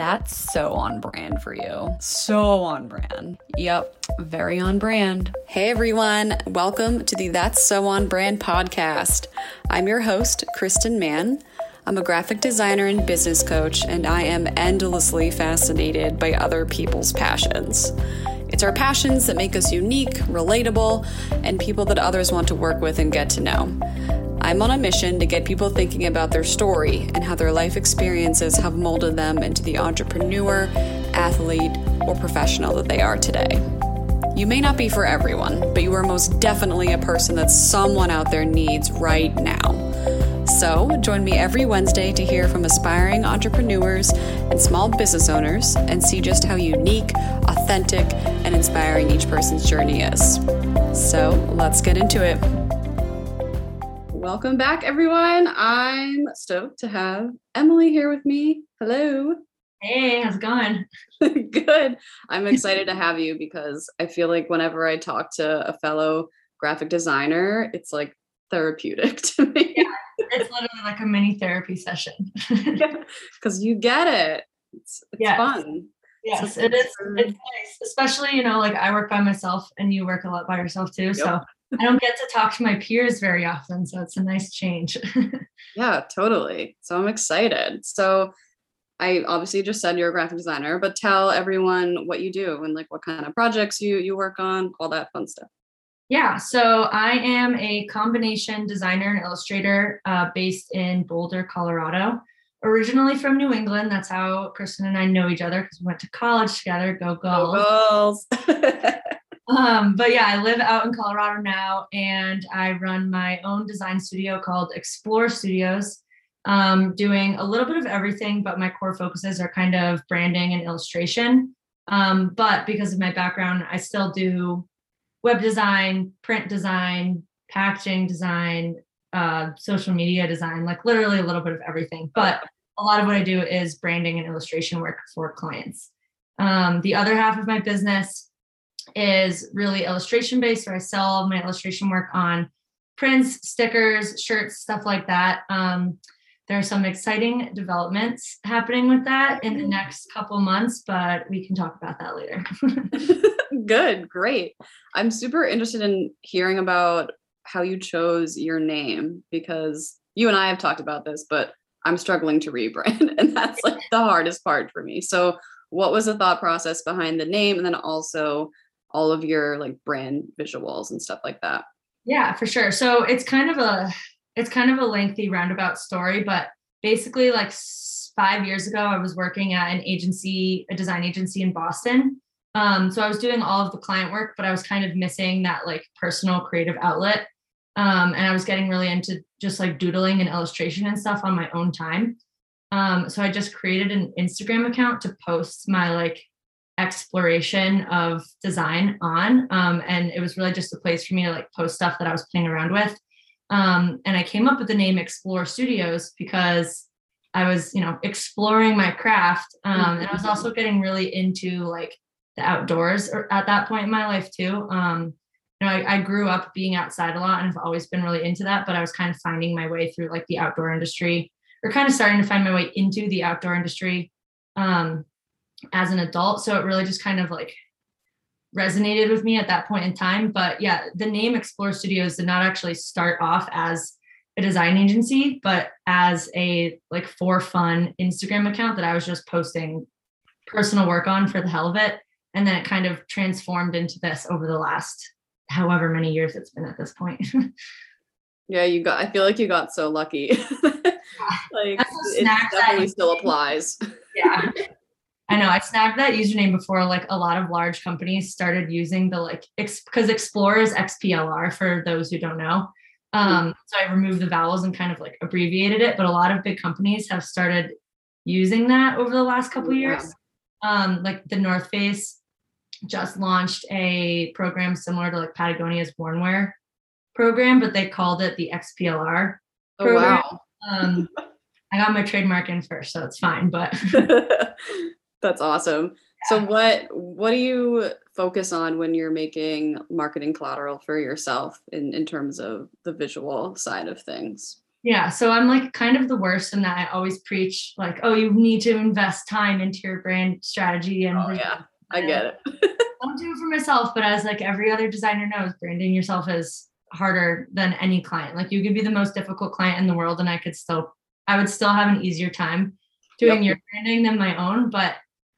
That's so on brand for you. So on brand. Yep, very on brand. Hey everyone, welcome to the That's So On Brand podcast. I'm your host, Kristen Mann. I'm a graphic designer and business coach, and I am endlessly fascinated by other people's passions. It's our passions that make us unique, relatable, and people that others want to work with and get to know. I'm on a mission to get people thinking about their story and how their life experiences have molded them into the entrepreneur, athlete, or professional that they are today. You may not be for everyone, but you are most definitely a person that someone out there needs right now. So, join me every Wednesday to hear from aspiring entrepreneurs and small business owners and see just how unique, authentic, and inspiring each person's journey is. So, let's get into it. Welcome back, everyone. I'm stoked to have Emily here with me. Hello. Hey, how's it going? Good. I'm excited to have you because I feel like whenever I talk to a fellow graphic designer, it's like therapeutic to me. Yeah, it's literally like a mini therapy session. Because you get it. It's, it's Yes. fun. yes, So it is. It's nice, especially you know, like I work by myself and you work a lot by yourself too. So I don't get to talk to my peers very often, so it's a nice change. Yeah, totally. So I'm excited. So I obviously just said you're a graphic designer, but tell everyone what you do and like what kind of projects you you work on, all that fun stuff. yeah, so I am a combination designer and illustrator uh, based in Boulder, Colorado. Originally from New England, that's how Kristen and I know each other because we went to college together. Go Gulls! Goals. Um, but yeah, I live out in Colorado now and I run my own design studio called Explore Studios, um, doing a little bit of everything, but my core focuses are kind of branding and illustration. Um, but because of my background, I still do web design, print design, packaging design, uh, social media design, like literally a little bit of everything. But a lot of what I do is branding and illustration work for clients. Um, the other half of my business is really illustration based, where I sell my illustration work on prints, stickers, shirts, stuff like that. Um, there are some exciting developments happening with that in the next couple months, but we can talk about that later. Good, great. I'm super interested in hearing about how you chose your name because you and I have talked about this, but I'm struggling to rebrand, and that's like the hardest part for me. So, what was the thought process behind the name, and then also all of your like brand visuals and stuff like that? Yeah, for sure. So it's kind of a it's kind of a lengthy roundabout story, but basically like 5 years ago I was working at an agency, a design agency in Boston. Um so I was doing all of the client work, but I was kind of missing that like personal creative outlet. Um and I was getting really into just like doodling and illustration and stuff on my own time. Um so I just created an Instagram account to post my like exploration of design on um, and it was really just a place for me to like post stuff that i was playing around with. Um, and i came up with the name explore studios because i was you know exploring my craft um, and i was also getting really into like the outdoors or at that point in my life too. Um, you know I, I grew up being outside a lot and i've always been really into that but i was kind of finding my way through like the outdoor industry or kind of starting to find my way into the outdoor industry. Um, as an adult. So it really just kind of like resonated with me at that point in time. But yeah, the name Explore Studios did not actually start off as a design agency, but as a like for fun Instagram account that I was just posting personal work on for the hell of it. And then it kind of transformed into this over the last however many years it's been at this point. Yeah, you got. I feel like you got so lucky. like it definitely still applies. yeah. I know. I snagged that username before like a lot of large companies started using the like because Explore is XPLR for those who don't know. Um, so I removed the vowels and kind of like abbreviated it, but a lot of big companies have started using that over the last couple Yeah. years. Um, like the North Face just launched a program similar to like Patagonia's Worn Wear program, but they called it the XPLR. Oh wow. Um, I got my trademark in first, so it's fine. But That's awesome. So what what do you focus on when you're making marketing collateral for yourself in, in terms of the visual side of things? yeah so i'm like kind of the worst in that i always preach like oh you need to invest time into your brand strategy and oh, yeah i get it don't do it for myself but as like every other designer knows branding yourself is harder than any client like you could be the most difficult client in the world and i could still i would still have an easier time doing yep. your branding than my own but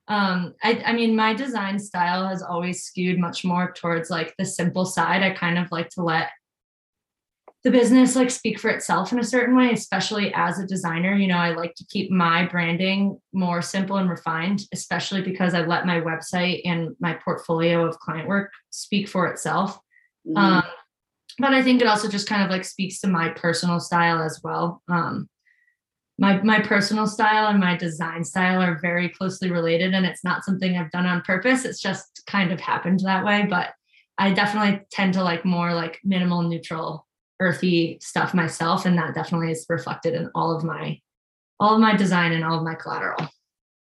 um I, I mean my design style has always skewed much more towards like the simple side. I kind of like to let the business like speak for itself in a certain way especially as a designer. You know i like to keep my branding more simple and refined especially because i let my website and my portfolio of client work speak for itself. Mm-hmm. um, but i think it also just kind of like speaks to my personal style as well. Um, my my personal style and my design style are very closely related and it's not something I've done on purpose. It's just kind of happened that way but I definitely tend to like more like minimal neutral earthy stuff myself and that definitely is reflected in all of my all of my design and all of my collateral.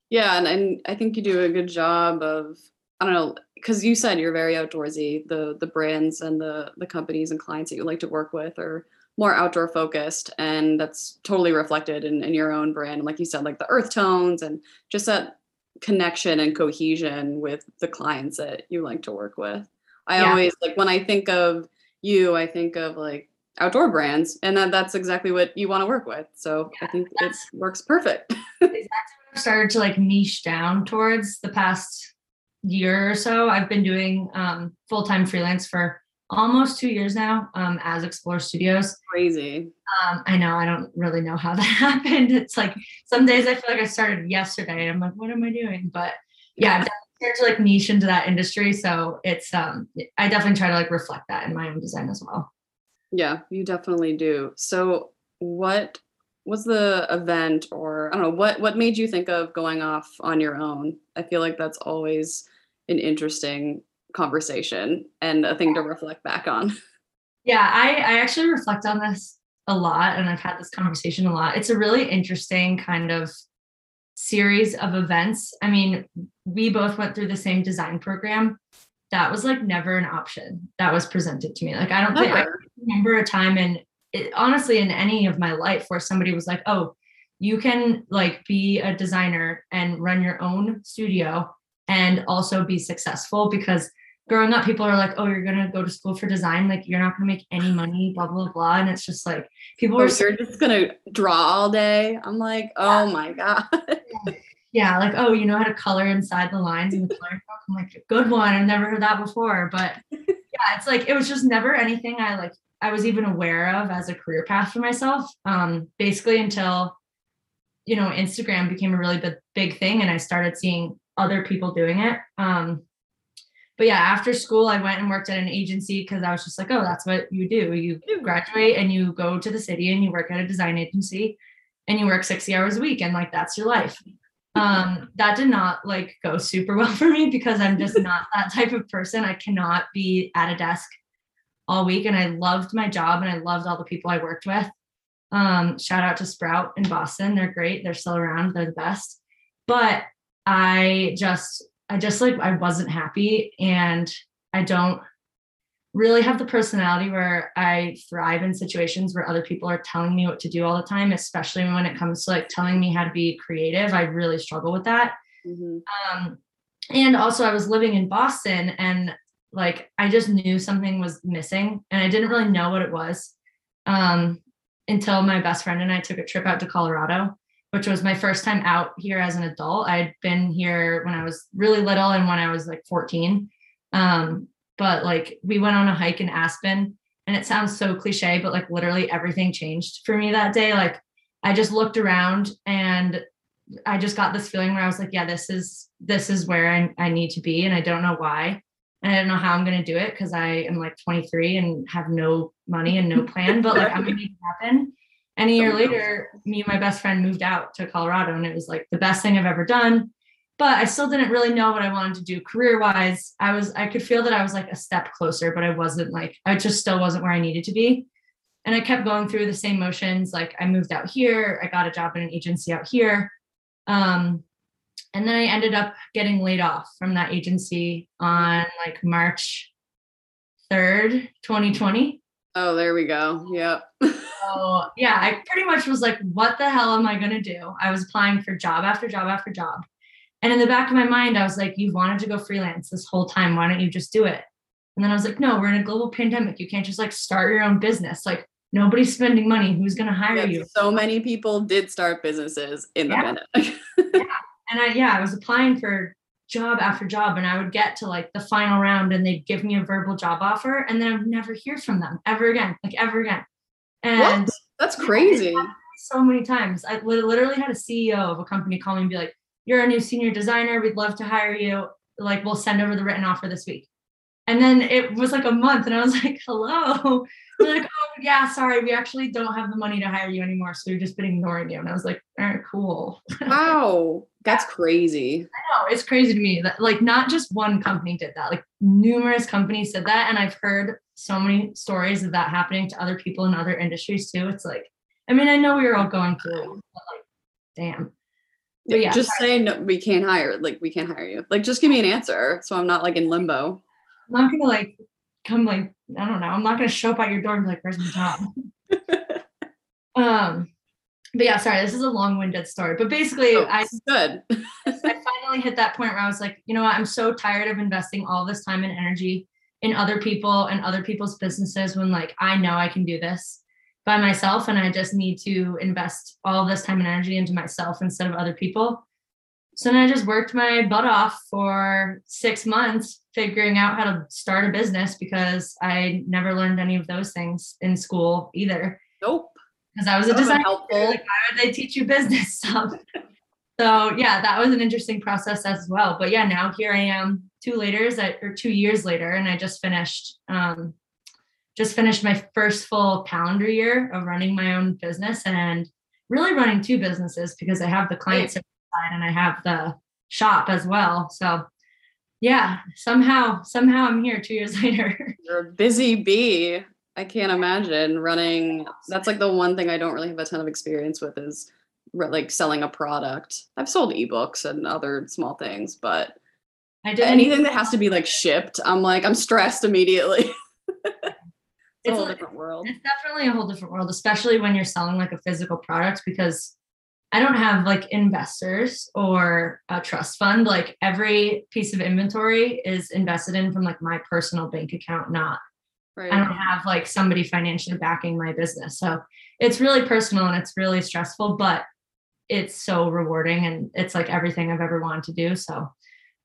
Yeah and, and i think you do a good job of i don't know because you said you're very outdoorsy the the brands and the the companies and clients that you like to work with are more outdoor focused and that's totally reflected in, in your own brand and like you said like the earth tones and just that connection and cohesion with the clients that you like to work with. I yeah. always like when i think of you i think of like outdoor brands and that that's exactly what you want to work with so yeah, i think it works perfect. Exactly what i've started to like niche down towards the past year or so? I've been doing um, full-time freelance for almost two years now um, as Explore Studios. Crazy. Um, I know. I don't really know how that happened. It's like some days I feel like I started yesterday. I'm like, what am I doing? But yeah, I've to like niche into that industry. So it's um, I definitely try to like reflect that in my own design as well. Yeah, you definitely do. So what was the event or I don't know what what made you think of going off on your own? I feel like that's always an interesting conversation and a thing to reflect back on. Yeah, I, I actually reflect on this a lot and I've had this conversation a lot. It's a really interesting kind of series of events. I mean, we both went through the same design program. That was like never an option that was presented to me. Like, I don't think I remember a time in it, honestly in any of my life where somebody was like, oh, you can like be a designer and run your own studio and also be successful because growing up, people are like, "Oh, you're gonna go to school for design, like you're not gonna make any money, blah blah blah," and it's just like people are. You're just gonna draw all day. I'm like, oh yeah. my god. yeah, like oh, you know how to color inside the lines in the color book. I'm like, good one. I've never heard that before, but yeah, it's like it was just never anything I like. I was even aware of as a career path for myself. Um, basically until you know Instagram became a really big big thing, and I started seeing other people doing it. Um, but yeah, after school, I went and worked at an agency because I was just like, oh, that's what you do. You graduate and you go to the city and you work at a design agency and you work 60 hours a week and like that's your life. Um, that did not like go super well for me because I'm just not that type of person. I cannot be at a desk all week. And I loved my job and I loved all the people I worked with. Um, shout out to Sprout in Boston. They're great. They're still around. They're the best. But I just I just like I wasn't happy and I don't really have the personality where I thrive in situations where other people are telling me what to do all the time, especially when it comes to like telling me how to be creative. I really struggle with that. Mm-hmm. Um, and also, I was living in Boston and like I just knew something was missing and I didn't really know what it was um, until my best friend and I took a trip out to Colorado which was my first time out here as an adult. I'd been here when I was really little and when I was like 14. Um, but like we went on a hike in Aspen and it sounds so cliche, but like literally everything changed for me that day. Like I just looked around and I just got this feeling where I was like, yeah, this is this is where I, I need to be. And I don't know why. And I don't know how I'm gonna do it because I am like 23 and have no money and no plan, but like I'm gonna make it happen. And a year later, me and my best friend moved out to Colorado, and it was like the best thing I've ever done. But I still didn't really know what I wanted to do career wise. I was, I could feel that I was like a step closer, but I wasn't like, I just still wasn't where I needed to be. And I kept going through the same motions. Like I moved out here, I got a job in an agency out here. Um, and then I ended up getting laid off from that agency on like March 3rd, 2020. Oh, there we go. Yep. so yeah, I pretty much was like, what the hell am I gonna do? I was applying for job after job after job. And in the back of my mind, I was like, you've wanted to go freelance this whole time. Why don't you just do it? And then I was like, no, we're in a global pandemic. You can't just like start your own business. Like nobody's spending money. Who's going to hire yeah, you? So many people did start businesses in the yeah. pandemic. yeah. And I, yeah, I was applying for job after job and I would get to like the final round and they'd give me a verbal job offer and then I would never hear from them ever again, like ever again. And what? that's crazy. So many times. I literally had a CEO of a company call me and be like, You're a new senior designer. We'd love to hire you. Like, we'll send over the written offer this week. And then it was like a month, and I was like, hello. They're like, oh, yeah, sorry, we actually don't have the money to hire you anymore. So we've just been ignoring you. And I was like, all right, cool. Wow. That's crazy. I know. It's crazy to me that, like, not just one company did that, like, numerous companies did that. And I've heard so many stories of that happening to other people in other industries too. It's like, I mean, I know we were all going through, but like, damn. But yeah, just say no, we can't hire. Like, we can't hire you. Like, just give me an answer, so I'm not like in limbo. I'm not gonna like come like I don't know. I'm not gonna show up at your door and be like, "Where's my job?" um, but yeah, sorry, this is a long-winded story. But basically, oh, I good. I finally hit that point where I was like, you know what? I'm so tired of investing all this time and energy in other people and other people's businesses when like I know I can do this by myself and I just need to invest all this time and energy into myself instead of other people. So then I just worked my butt off for six months figuring out how to start a business because I never learned any of those things in school either. Nope. Because I was a designer. Like, why would they teach you business stuff? so yeah, that was an interesting process as well. But yeah, now here I am two later, or two years later, and I just finished um, just finished my first full calendar year of running my own business and really running two businesses because I have the clients side and I have the shop as well. So yeah, somehow, somehow I'm here two years later. You're a busy bee. I can't imagine running. That's like the one thing I don't really have a ton of experience with is like selling a product. I've sold ebooks and other small things, but I did anything that has to be like shipped. I'm like I'm stressed immediately. it's, it's, a whole different world. It's definitely a whole different world, especially when you're selling like a physical product because I don't have like investors or a trust fund. Like every piece of inventory is invested in from like my personal bank account, not right. I don't have like somebody financially backing my business. So it's really personal and it's really stressful, but it's so rewarding and it's like everything I've ever wanted to do. So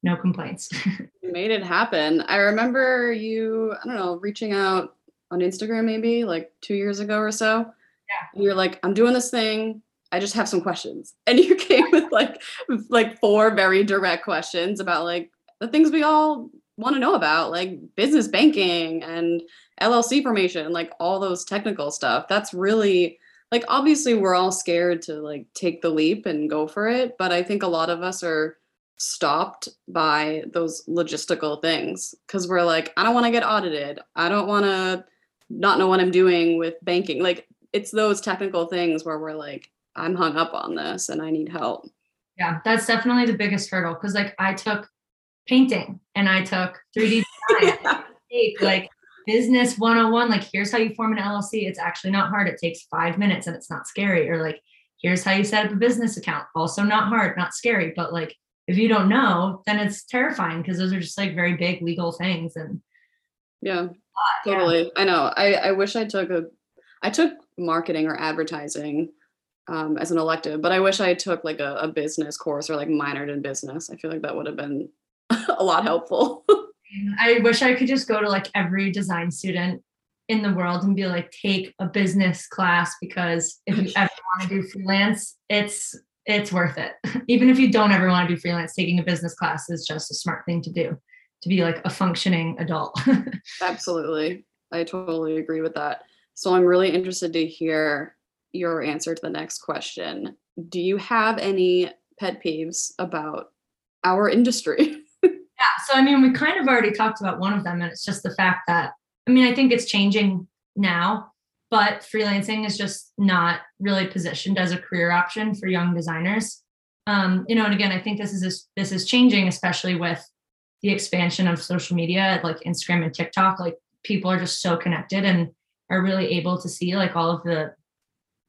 no complaints. you made it happen. I remember you, I don't know, reaching out on Instagram maybe like two years ago or so. Yeah. You're like, I'm doing this thing I just have some questions. And you came with like like four very direct questions about like the things we all want to know about, like business banking and LLC formation, like all those technical stuff. That's really like obviously we're all scared to like take the leap and go for it, but I think a lot of us are stopped by those logistical things because we're like, I don't want to get audited. I don't want to not know what I'm doing with banking. Like it's those technical things where we're like, I'm hung up on this and I need help. Yeah, that's definitely the biggest hurdle because like I took painting and I took 3D design, yeah. like business 101. Like, here's how you form an LLC. It's actually not hard. It takes five minutes and it's not scary. Or like, here's how you set up a business account. Also not hard, not scary. But like, if you don't know, then it's terrifying because those are just like very big legal things. And yeah, totally. Yeah. I know. I, I wish I took a, I took marketing or advertising um, as an elective, but I wish I took like a, a, business course or like minored in business. I feel like that would have been a lot helpful. I wish I could just go to like every design student in the world and be like, take a business class because if you ever want to do freelance, it's it's worth it. Even if you don't ever want to do freelance, taking a business class is just a smart thing to do to be like a functioning adult. Absolutely. I totally agree with that. So I'm really interested to hear your answer to the next question. Do you have any pet peeves about our industry? yeah. So, I mean, we kind of already talked about one of them, and it's just the fact that, I mean, I think it's changing now, but freelancing is just not really positioned as a career option for young designers. Um, you know, and again, I think this is this is changing, especially with the expansion of social media, like Instagram and TikTok. Like people are just so connected and are really able to see like all of the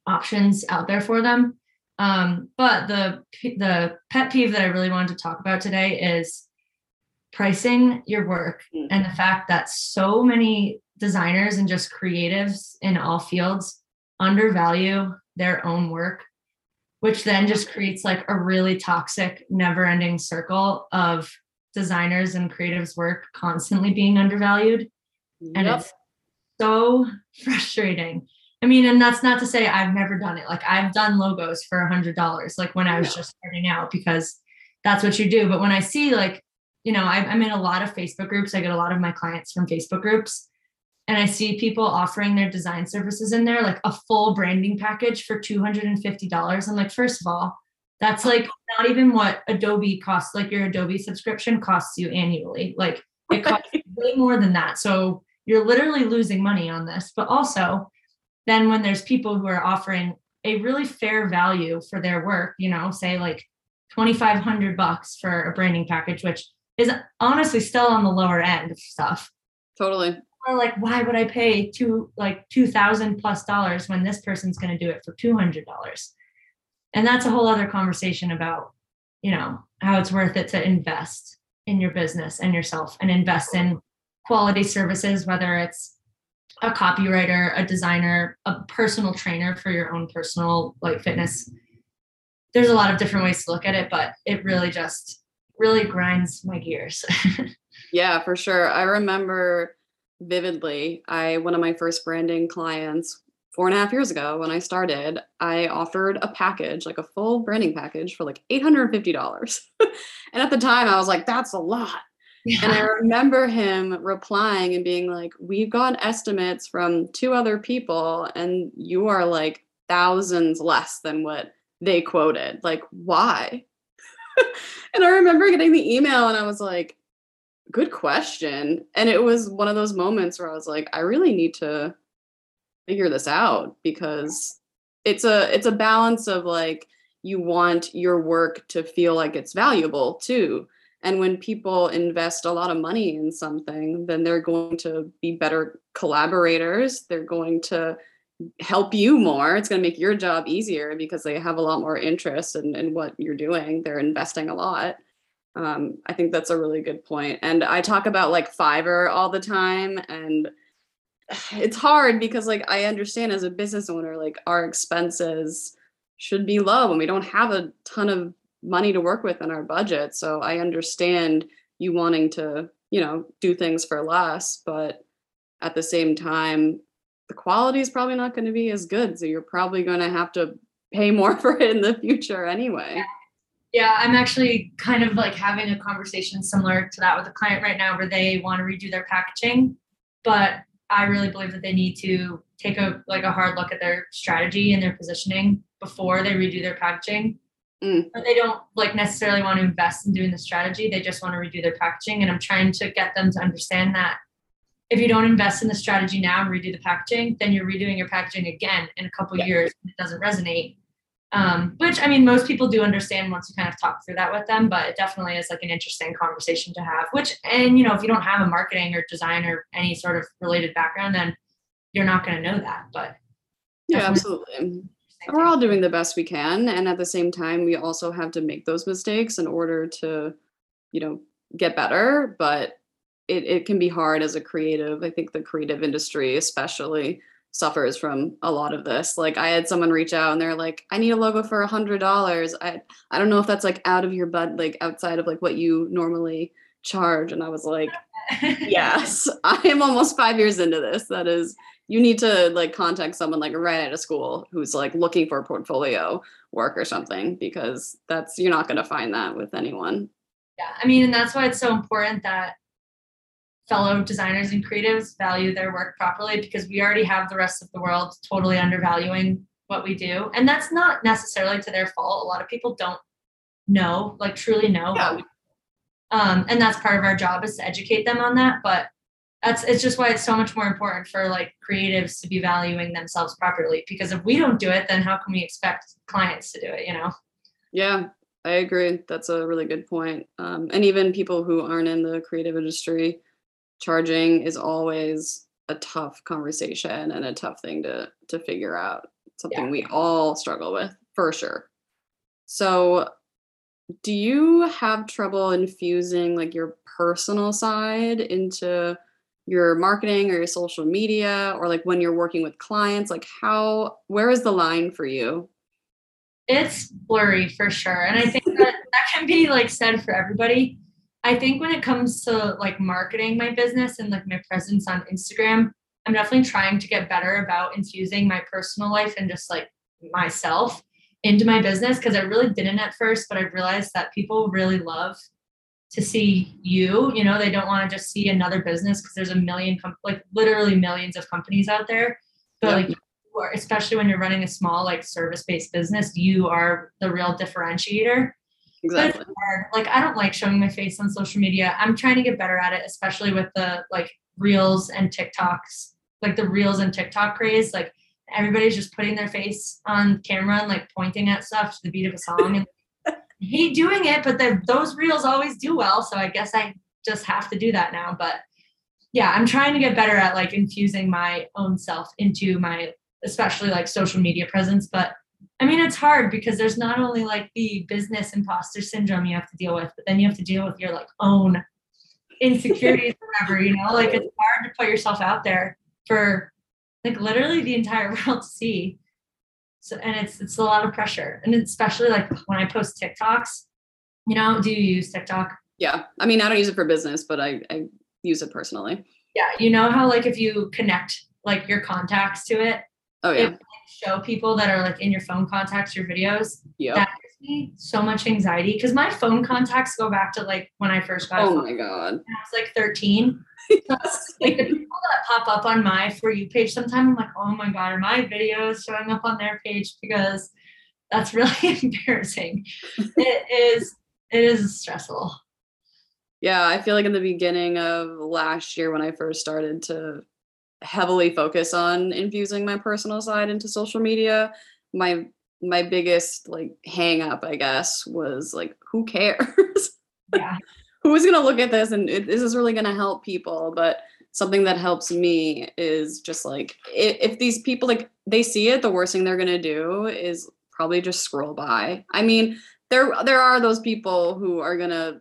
options out there for them. Um, but the the pet peeve that I really wanted to talk about today is pricing your work mm-hmm. and the fact that so many designers and just creatives in all fields undervalue their own work which then just creates like a really toxic never-ending circle of designers and creatives work constantly being undervalued yep. and it's so frustrating i mean and that's not to say i've never done it like i've done logos for a hundred dollars like when i was just starting out because that's what you do but when i see like you know i'm in a lot of facebook groups i get a lot of my clients from facebook groups and I see people offering their design services in there, like a full branding package for $250. I'm like, first of all, that's like not even what Adobe costs, like your Adobe subscription costs you annually. Like it costs way more than that. So you're literally losing money on this. But also, then when there's people who are offering a really fair value for their work, you know, say like 2500 bucks for a branding package, which is honestly still on the lower end of stuff. Totally or like why would i pay two like 2000 plus dollars when this person's going to do it for $200 and that's a whole other conversation about you know how it's worth it to invest in your business and yourself and invest in quality services whether it's a copywriter a designer a personal trainer for your own personal like fitness there's a lot of different ways to look at it but it really just really grinds my gears yeah for sure i remember vividly. I one of my first branding clients four and a half years ago when I started, I offered a package, like a full branding package for like $850. and at the time I was like, that's a lot. Yeah. And I remember him replying and being like, We've got estimates from two other people, and you are like thousands less than what they quoted. Like, why? and I remember getting the email and I was like, good question. And it was one of those moments where I was like, I really need to figure this out because it's a it's a balance of like you want your work to feel like it's valuable too. And when people invest a lot of money in something, then they're going to be better collaborators. They're going to help you more. It's going to make your job easier because they have a lot more interest in, in what you're doing. They're investing a lot. Um, I think that's a really good point. And I talk about like Fiverr all the time and it's hard because like I understand as a business owner, like our expenses should be low and we don't have a ton of money to work with in our budget. So I understand you wanting to, you know, do things for less, but at the same time, the quality is probably not going to be as good. So you're probably going to have to pay more for it in the future anyway. Yeah, I'm actually kind of like having a conversation similar to that with a client right now where they want to redo their packaging, but I really believe that they need to take a like a hard look at their strategy and their positioning before they redo their packaging. Mm. But they don't like necessarily want to invest in doing the strategy. They just want to redo their packaging. And I'm trying to get them to understand that if you don't invest in the strategy now and redo the packaging, then you're redoing your packaging again in a couple yeah. years and it doesn't resonate um, which I mean, most people do understand once you kind of talk through that with them, but it definitely is like an interesting conversation to have. Which, and you know, if you don't have a marketing or design or any sort of related background, then you're not going to know that. But yeah, absolutely. We're all doing the best we can, and at the same time, we also have to make those mistakes in order to, you know, get better. But it it can be hard as a creative. I think the creative industry, especially suffers from a lot of this. Like I had someone reach out and they're like, I need a logo for a hundred dollars. I I don't know if that's like out of your bud, like outside of like what you normally charge. And I was like, yes, I am almost five years into this. That is, you need to like contact someone like right out of school who's like looking for portfolio work or something because that's you're not going to find that with anyone. Yeah, I mean, and that's why it's so important that fellow designers and creatives value their work properly because we already have the rest of the world totally undervaluing what we do. And that's not necessarily to their fault. A lot of people don't know, like truly know yeah. what we um, and that's part of our job is to educate them on that. But that's it's just why it's so much more important for like creatives to be valuing themselves properly. Because if we don't do it, then how can we expect clients to do it, you know? Yeah, I agree. That's a really good point. Um, and even people who aren't in the creative industry, charging is always a tough conversation and a tough thing to to figure out something yeah. we all struggle with for sure. So, do you have trouble infusing like your personal side into your marketing or your social media or like when you're working with clients like how where is the line for you? It's blurry for sure and i think that that can be like said for everybody. I think when it comes to like marketing my business and like my presence on instagram i'm definitely trying to get better about infusing my personal life and just like myself into my business because i really didn't at first but i realized that people really love to see you you know they don't want to just see another business because there's a million com- like literally millions of companies out there. But like especially when you're running a small like service-based business you are the real differentiator. Exactly. like i don't like showing my face on social media. I'm trying to get better at it especially with the like reels and tiktoks like the reels and tiktok craze. Like everybody's just putting their face on camera and like pointing at stuff to the beat of a song and hate doing it, but the, those reels always do well. So I guess I just have to do that now. But yeah, I'm trying to get better at like infusing my own self into my, especially like social media presence. But I mean, it's hard because there's not only like the business imposter syndrome you have to deal with, but then you have to deal with your like own insecurities whatever, you know, like it's hard to put yourself out there for like literally the entire world to see. So, and it's it's a lot of pressure, and especially like when I post TikToks. You know, do you use TikTok? Yeah, I mean, I don't use it for business, but I, I use it personally. Yeah, you know how like if you connect like your contacts to it, oh yeah, it, like, show people that are like in your phone contacts your videos. Yeah, that me so much anxiety because my phone contacts go back to like when I first got. Oh my god, I was like thirteen. like the people that pop up on my for you page, sometimes I'm like, oh my god, are my videos showing up on their page? Because that's really embarrassing. it is. It is stressful. Yeah, I feel like in the beginning of last year when I first started to heavily focus on infusing my personal side into social media, my my biggest like hang up, I guess, was like, who cares? Yeah. Who's going to look at this? And this is really going to help people but something that helps me is just like if, if these people like they see it the worst thing they're going to do is probably just scroll by. I mean there there are those people who are going to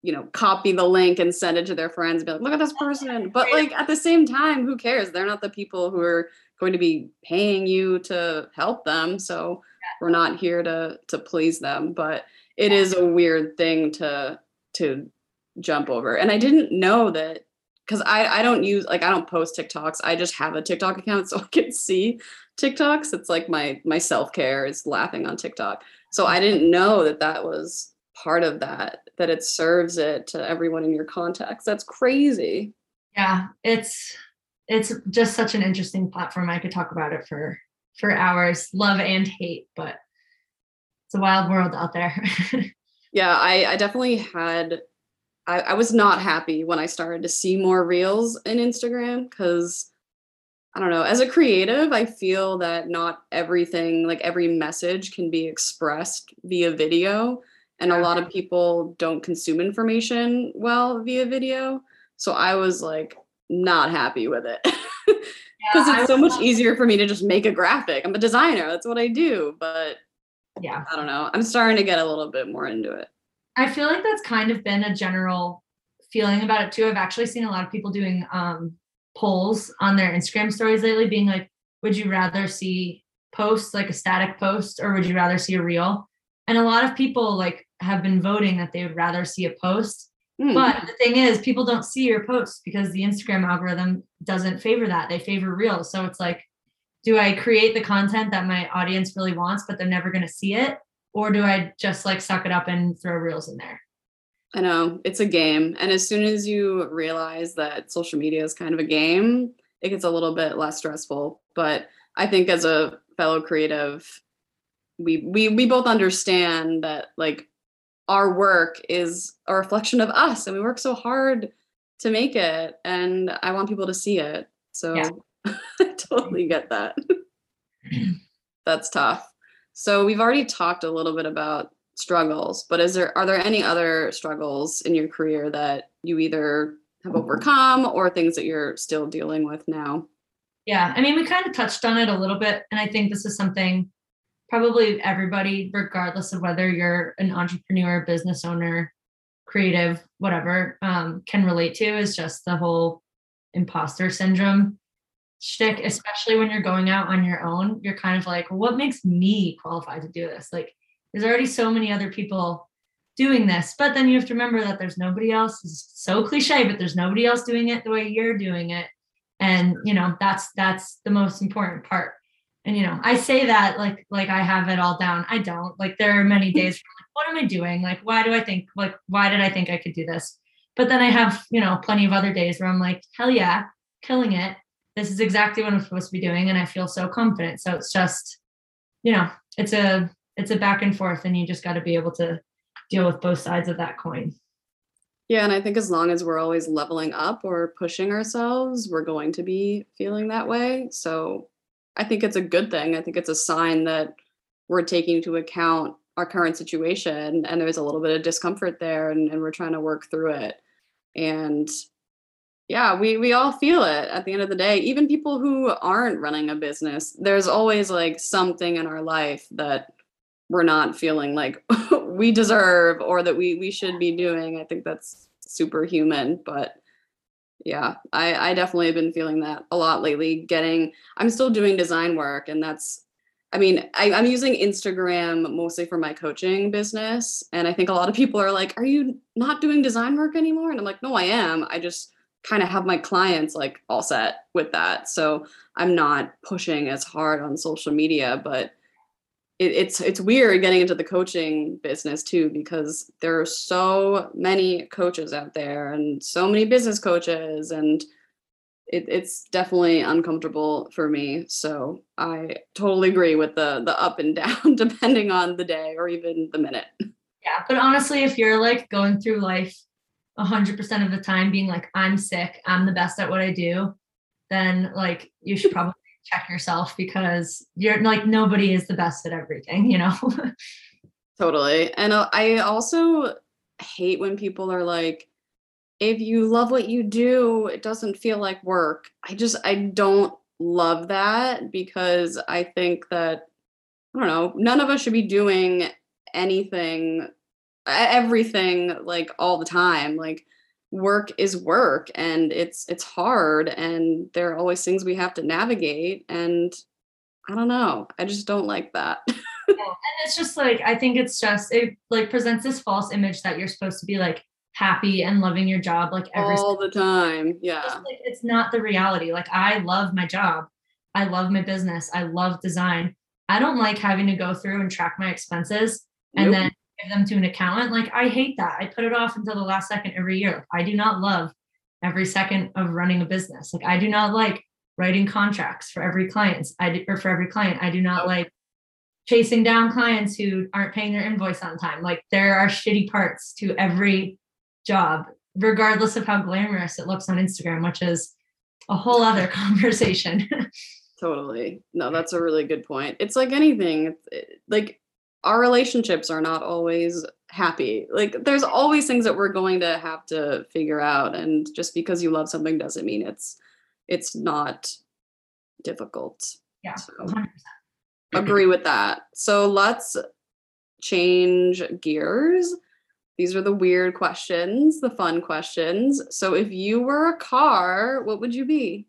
you know copy the link and send it to their friends and be like look at this person. but like at the same time who cares? They're not the people who are going to be paying you to help them so we're not here to to please them but it is a weird thing to to jump over. And I didn't know that because I, I don't use like I don't post TikToks. I just have a TikTok account so I can see TikToks. It's like my my self care is laughing on TikTok. So I didn't know that that was part of that. That it serves it to everyone in your contacts. That's crazy. Yeah, it's it's just such an interesting platform. I could talk about it for for hours, love and hate, but it's a wild world out there. yeah, I I definitely had I, I was not happy when I started to see more reels in Instagram because I don't know, as a creative, I feel that not everything, like every message can be expressed via video. And a lot of people don't consume information well via video. So I was like not happy with it. Because yeah, it's so much easier for me to just make a graphic. I'm a designer, that's what I do. But yeah, I don't know. I'm starting to get a little bit more into it. I feel like that's kind of been a general feeling about it too. I've actually seen a lot of people doing um, polls on their Instagram stories lately, being like, would you rather see posts like a static post or would you rather see a reel? And a lot of people like have been voting that they would rather see a post. Mm. But the thing is, people don't see your posts because the Instagram algorithm doesn't favor that. They favor reels. So it's like, do I create the content that my audience really wants, but they're never going to see it? or do I just like suck it up and throw reels in there? I know it's a game. And as soon as you realize that social media is kind of a game, it gets a little bit less stressful. But I think as a fellow creative, we we we both understand that like our work is a reflection of us and we work so hard to make it and I want people to see it. So yeah. I totally get that. That's tough. So we've already talked a little bit about struggles, but is there are there any other struggles in your career that you either have mm-hmm. overcome or things that you're still dealing with now? Yeah. I mean, we kind of touched on it a little bit. And I think this is something probably everybody, regardless of whether you're an entrepreneur, business owner, creative, whatever, um, can relate to is just the whole imposter syndrome shtick, especially when you're going out on your own. You're kind of like, what makes me qualified to do this? Like, there's already so many other people doing this, but then you have to remember that there's nobody else. It's so cliche, but there's nobody else doing it the way you're doing it. And you know, that's that's the most important part. And you know, I say that like like I have it all down. I don't. Like there are many hmm. days like, what am I doing? Like, why do I think like why did I think I could do this? But then I have, you know, plenty of other days where I'm like, hell yeah, killing it. This is exactly what I'm supposed to be doing. And I feel so confident. So it's just, you know, it's a it's a back and forth and you just got to be able to deal with both sides of that coin. Yeah, and I think as long as we're always leveling up or pushing ourselves, we're going to be feeling that way. So I think it's a good thing. I think it's a sign that we're taking into account our current situation and there's a little bit of discomfort there and, and we're trying to work through it. And yeah, we we all feel it at the end of the day. Even people who aren't running a business, there's always like something in our life that we're not feeling like we deserve or that we we should be doing. I think that's superhuman, but yeah, I I definitely have been feeling that a lot lately. Getting I'm still doing design work and that's I mean, I, am using Instagram mostly for my coaching business. And I think a lot of people are like, Are you not doing design work anymore? And I'm like, No, I am. I just kind of have my clients like all set with that. So I'm not pushing as hard on social media, but it, it's it's weird getting into the coaching business too because there are so many coaches out there and so many business coaches and it, it's definitely uncomfortable for me. So i totally agree with the the up and down depending on the day or even the minute. Yeah but honestly if you're like going through life 100% of the time being like i'm sick i'm the best at what i do then like you should probably check yourself because you're like nobody is the best at everything, you know? totally. And uh, I also hate when people are like, if you love what you do, it doesn't feel like work. I just, I don't love that because I think that, I don't know, none of us should be doing anything, everything like all the time. Like, work is work and it's it's hard and there are always things we have to navigate and i don't know i just don't like that. Yeah, and it's just like i think it's just it like presents this false image that you're supposed to be like happy and loving your job like every all the time yeah. It's, like, it's not the reality like i love my job i love my business i love design. I don't like having to go through and track my expenses and then give them to an accountant. Like I hate that. I put it off until the last second every year. I do not love every second of running a business. Like I do not like writing contracts for every client. I do, or for every client. I do not oh. like chasing down clients who aren't paying their invoice on time. Like there are shitty parts to every job, regardless of how glamorous it looks on Instagram, which is a whole other conversation. totally. No, that's a really good point. It's like anything. Like our relationships are not always happy. Like there's always things that we're going to have to figure out and just because you love something doesn't mean it's it's not difficult. Yeah. So, 100%. agree with that. So let's change gears. These are the weird questions, the fun questions. So if you were a car, what would you be?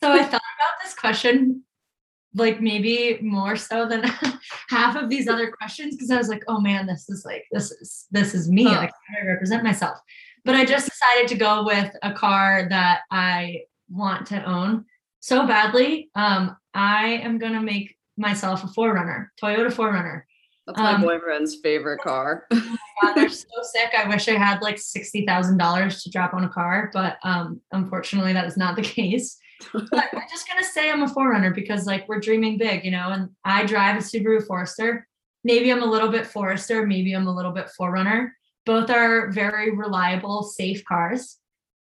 So I thought about this question like maybe more so than half of these other questions because I was like, oh man, this is like this is this is me. Like I represent myself. But I just decided to go with a car that I want to own so badly. Um, I am gonna make myself a 4Runner, Toyota 4Runner. That's my um, boyfriend's favorite car. oh God, they're so sick. I wish I had like sixty thousand dollars to drop on a car, but um, unfortunately, that is not the case but I'm just gonna say I'm a 4Runner because like we're dreaming big, you know. And I drive a Subaru Forester. Maybe I'm a little bit Forester, maybe I'm a little bit 4Runner. Both are very reliable, safe cars.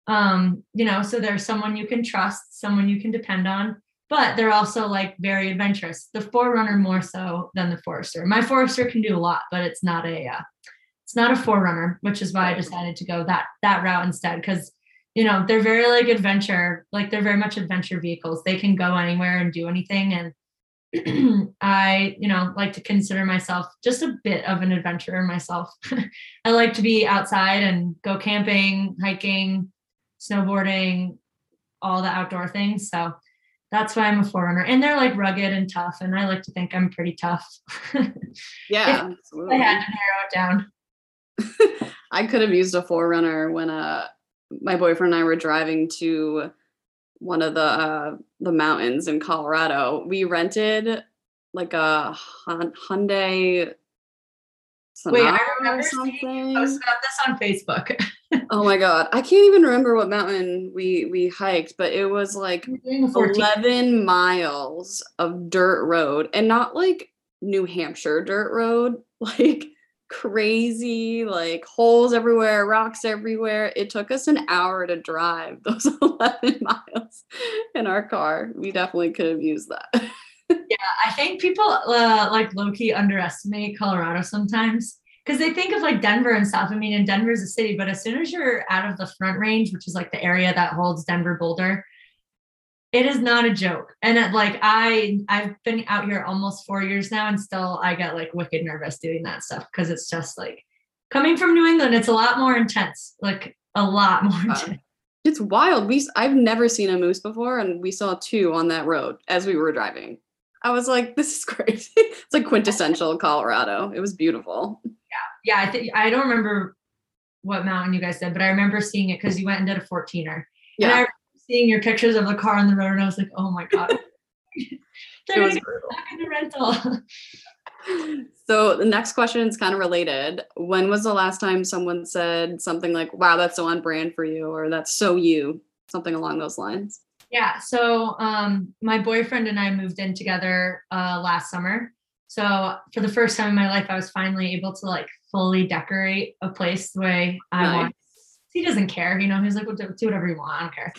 Um, you know, so there's someone you can trust, someone you can depend on, but they're also like very adventurous. The 4Runner more so than the Forester. My Forester can do a lot, but it's not a uh, it's not a 4Runner, which is why I decided to go that that route instead because you know, they're very like adventure, like they're very much adventure vehicles. They can go anywhere and do anything. And I, you know, like to consider myself just a bit of an adventurer myself. I like to be outside and go camping, hiking, snowboarding, all the outdoor things. So that's why I'm a 4Runner. And they're like rugged and tough. And I like to think I'm pretty tough. yeah. I had to narrow it down. I could have used a 4Runner when uh my boyfriend and I were driving to one of the uh, the mountains in Colorado. We rented like a Hyundai. Sonata Wait, I remember seeing post about this on Facebook. oh my god, I can't even remember what mountain we we hiked, but it was like eleven miles of dirt road, and not like New Hampshire dirt road, like crazy, like holes everywhere, rocks everywhere. It took us an hour to drive those 11 miles in our car. We definitely could have used that. yeah, I think people uh, like low key underestimate Colorado sometimes because they think of like Denver and stuff. I mean, in Denver is a city, but as soon as you're out of the front range, which is like the area that holds Denver Boulder, it is not a joke. And it, like i i've been out here almost four years now and still i get like wicked nervous doing that stuff because it's just like coming from new england it's a lot more intense like a lot more uh, intense. it's wild. We i've never seen a moose before and we saw two on that road as we were driving. I was like this is crazy. It's like quintessential colorado. It was beautiful. Yeah. Yeah i think i don't remember what mountain you guys said but i remember seeing it because you went and did a 14er yeah seeing your pictures of the car on the road and I was like, oh my God. They're it was back in the rental. so the next question is kind of related. When was the last time someone said something like, wow, that's so on brand for you, or that's so you, something along those lines? Yeah. So um, my boyfriend and I moved in together uh, last summer. So for the first time in my life, I was finally able to like fully decorate a place the way I nice. want. He doesn't care, you know. He's like, well, do, do whatever you want. I don't care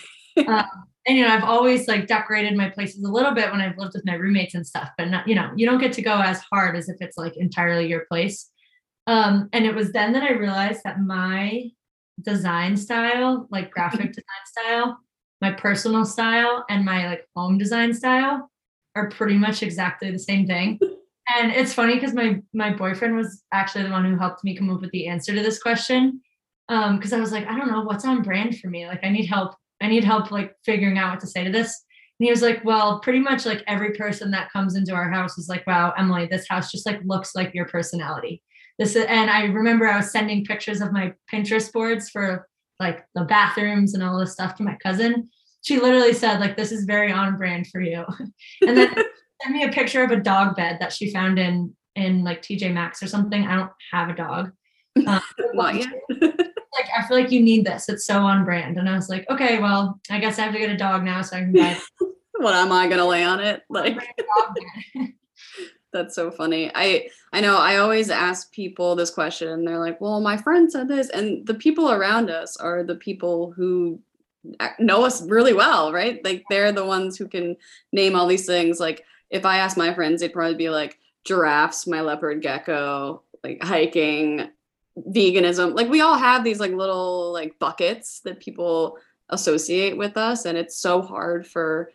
um, and you know, I've always like decorated my places a little bit when I've lived with my roommates and stuff, but not, you know, you don't get to go as hard as if it's like entirely your place. Um, and it was then that I realized that my design style, like graphic design style, my personal style, and my like home design style are pretty much exactly the same thing. And it's funny because my my boyfriend was actually the one who helped me come up with the answer to this question. Um, because I was like, I don't know what's on brand for me. Like I need help I need help like figuring out what to say to this. And he was like, Well, pretty much like every person that comes into our house is like, Wow, Emily, this house just like looks like your personality. This is, and I remember I was sending pictures of my Pinterest boards for like the bathrooms and all this stuff to my cousin. She literally said, like, this is very on brand for you. and then sent me a picture of a dog bed that she found in in like TJ Maxx or something. I don't have a dog. Um, Not yet like, I feel like you need this. It's so on brand. And I was like, okay, well, I guess I have to get a dog now so I can buy it. what am I gonna lay on it? Like that's so funny. I I know I always ask people this question and they're like, well, my friend said this. And the people around us are the people who know us really well, right? Like they're the ones who can name all these things. Like if I ask my friends, they'd probably be like giraffes, my leopard gecko, like hiking, veganism. Like we all have these like little like buckets that people associate with us and it's so hard for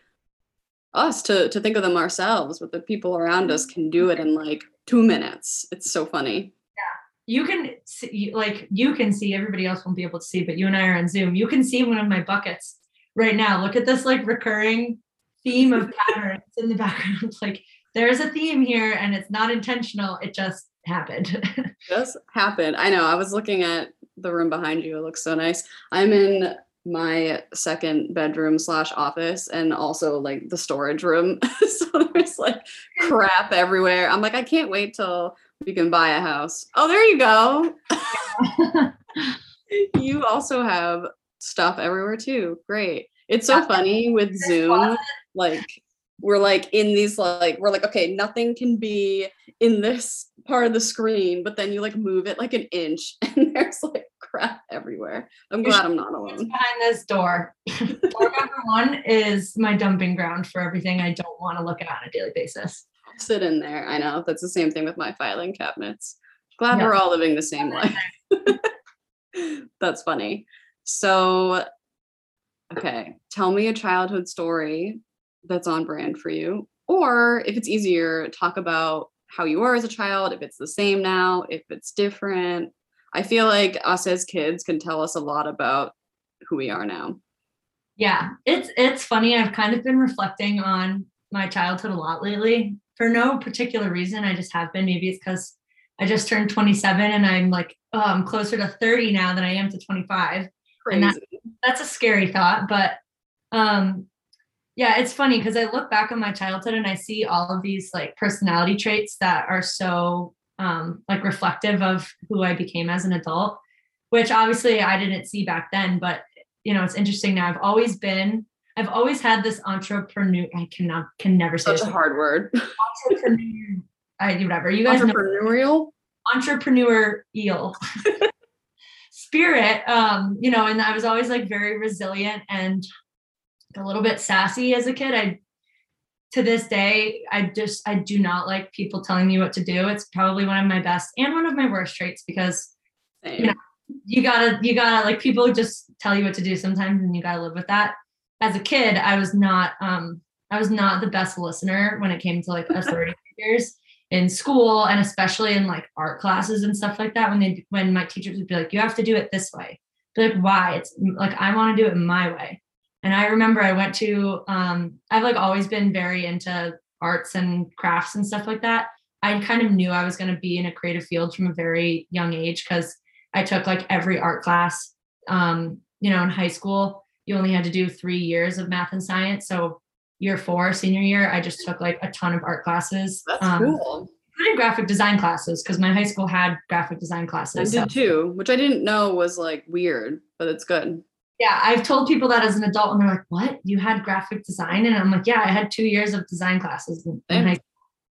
us to to think of them ourselves but the people around us can do it in like two minutes. It's so funny. Yeah. You can see like you can see everybody else won't be able to see but you and i are on zoom. You can see one of my buckets right now. Look at this like recurring theme of patterns in the background. Like there's a theme here and it's not intentional. It just happened. just happened. I know. I was looking at the room behind you. It looks so nice. I'm in my second bedroom slash office and also like the storage room. so there's like crap everywhere. I'm like, I can't wait till we can buy a house. Oh, there you go. you also have stuff everywhere too. Great. It's so funny with Zoom. Like we're like in these like we're like okay nothing can be in this part of the screen but then you like move it like an inch and there's like crap everywhere. I'm glad i'm not alone. behind this door. Door number one is my dumping ground for everything i don't want to look at on a daily basis. Sit in there i know that's the same thing with my filing cabinets. Glad we're all living the same life. That's funny. So Okay. Tell me a childhood story that's on brand for you. Or if it's easier, talk about how you were as a child, if it's the same now, if it's different. I feel like us as kids can tell us a lot about who we are now. Yeah, it's it's funny. I've kind of been reflecting on my childhood a lot lately for no particular reason. I just have been. Maybe it's because I just turned 27 and I'm like, oh, I'm closer to 30 now than I am to 25. Crazy. And that, that's a scary thought. But um, yeah, it's funny because I look back on my childhood and I see all of these like personality traits that are so um, like reflective of who I became as an adult, which obviously I didn't see back then. But you know, it's interesting now. I've always been, I've always had this entrepreneur. I cannot, can never say such a hard word. Entrepreneur. I whatever you guys. Entrepreneurial. Know, entrepreneur eel. spirit um you know and i was always like very resilient and a little bit sassy as a kid. I to this day, I just I do not like people telling me what to do. It's probably one of my best and one of my worst traits because Same. you know you gotta you gotta like people just tell you what to do sometimes and you gotta live with that. As a kid, I was not um I was not the best listener when it came to like authority figures in school and especially in like art classes and stuff like that when they when my teachers would be like you have to do it this way be like why it's like i want to do it my way and I remember I went to, um, I've like always been very into arts and crafts and stuff like that. I kind of knew I was going to be in a creative field from a very young age because I took like every art class. Um, you know, in high school, you only had to do three years of math and science. So year four, senior year, I just took like a ton of art classes. That's um, cool. I graphic design classes because my high school had graphic design classes. I did so. too, which I didn't know was like weird, but it's good yeah, I've told people that as an adult, and they're like, "What? You had graphic design?" And I'm like, "Yeah, I had two years of design classes." In,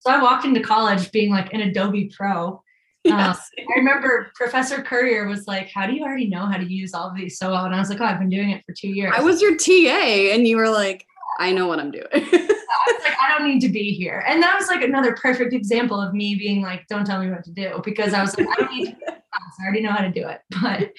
so I walked into college being like an Adobe Pro. Yes. Um, I remember Professor Courier was like, "How do you already know how to use all of these so well?" And I was like, "Oh, I've been doing it for two years." I was your TA, and you were like, "I know what I'm doing." I was like, "I don't need to be here," and that was like another perfect example of me being like, "Don't tell me what to do," because I was like, "I don't need to. I already know how to do it." But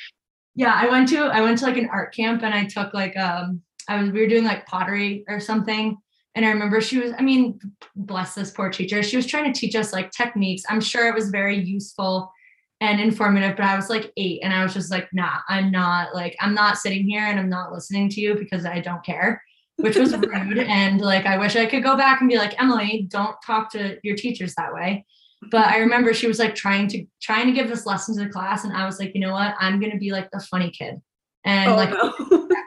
yeah, I went to I went to like an art camp and I took like um I was we were doing like pottery or something. And I remember she was, I mean, bless this poor teacher. She was trying to teach us like techniques. I'm sure it was very useful and informative, but I was like eight and I was just like, nah, I'm not like, I'm not sitting here and I'm not listening to you because I don't care, which was rude. and like, I wish I could go back and be like, Emily, don't talk to your teachers that way but I remember she was like trying to trying to give this lesson to the class, and I was like, you know what, I'm gonna be like the funny kid, and oh, like. No.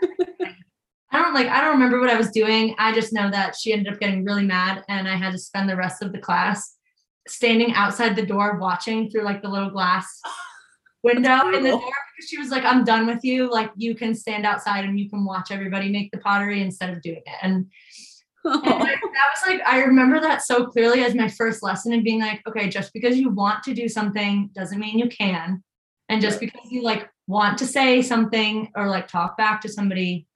I don't like I don't remember what I was doing. I just know that she ended up getting really mad and I had to spend the rest of the class standing outside the door watching through like the little glass window in the door because she was like, I'm done with you. Like you can stand outside and you can watch everybody make the pottery instead of doing it. And and that was like, I remember that so clearly as my first lesson and being like, okay, just because you want to do something doesn't mean you can. And just because you like want to say something or like talk back to somebody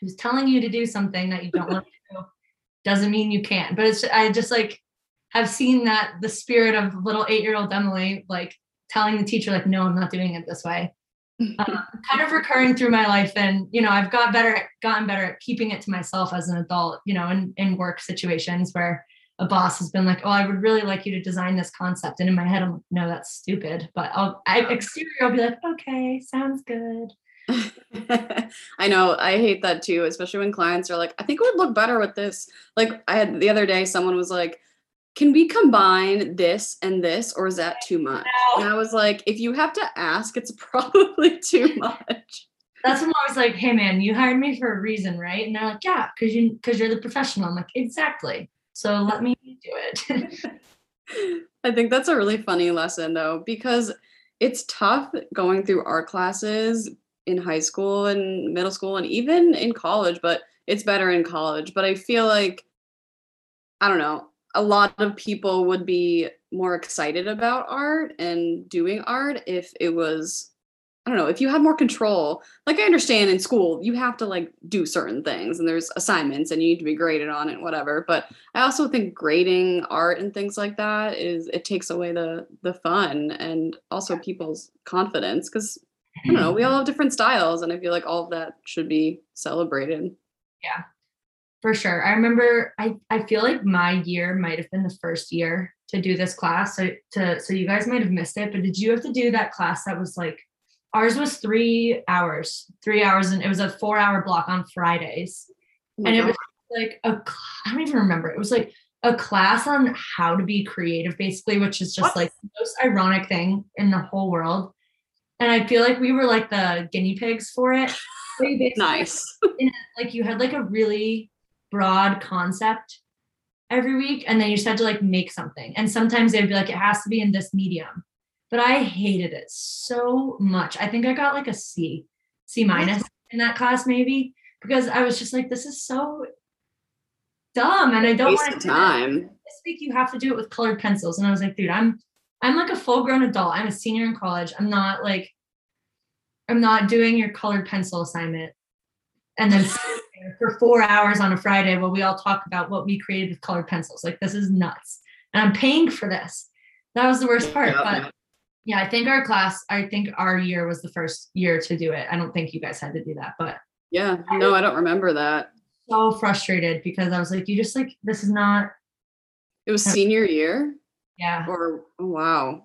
who's telling you to do something that you don't want to do doesn't mean you can. But it's, I just like have seen that the spirit of little eight year old Emily, like telling the teacher, like, no, I'm not doing it this way um, kind of recurring through my life and you know i've got better at, gotten better at keeping it to myself as an adult you know in, in work situations where a boss has been like oh i would really like you to design this concept and in my head i'm like no that's stupid but i'll I, exterior i'll be like okay sounds good I know I hate that too, especially when clients are like, I think it would look better with this. Like I had the other day, someone was like, can we combine this and this or is that too much? no. and i was like if you have to ask it's probably too much. That's when i was like hey man you hired me for a reason right? And they're like yeah because you because you're the professional. I'm like exactly. So let me do it. I think that's a really funny lesson though because it's tough going through art classes in high school and middle school and even in college but it's better in college. But i feel like i don't know a lot of people would be more excited about art and doing art if it was I don't know, if you had more control. Like I understand in school, you have to like do certain things and there's assignments and you need to be graded on it whatever, but I also think grading art and things like that is it takes away the the fun and also people's confidence cuz I don't know, mm-hmm. we all have different styles and I feel like all of that should be celebrated. Yeah. For sure. I remember I I feel like my year might have been the first year to do this class. So to so you guys might have missed it, but did you have to do that class that was like ours was 3 hours. 3 hours and it was a 4-hour block on Fridays. Oh and it was like a I don't even remember. It was like a class on how to be creative basically, which is just What? like the most ironic thing in the whole world. And I feel like we were like the guinea pigs for it. So you basically- nice. like you had like a really broad concept every week and then you just had to like make something. And sometimes they'd be like it has to be in this medium. But i hated it so much. I think i got like a c c minus in that class maybe because i was just like this is so dumb and i don't want to time. this week you have to do it with colored pencils and i was like dude i'm i'm like a full grown adult. I'm a senior in college. I'm not like i'm not doing your colored pencil assignment. And then for four hours on a friday while we all talk about what we created with colored pencils like this is nuts and i'm paying for this that was the worst part Yeah. but yeah i think our class i think our year was the first year to do it i don't think you guys had to do that but Yeah. No, I don't remember that. so frustrated because i was like you just like this is not It was senior year yeah or oh, wow.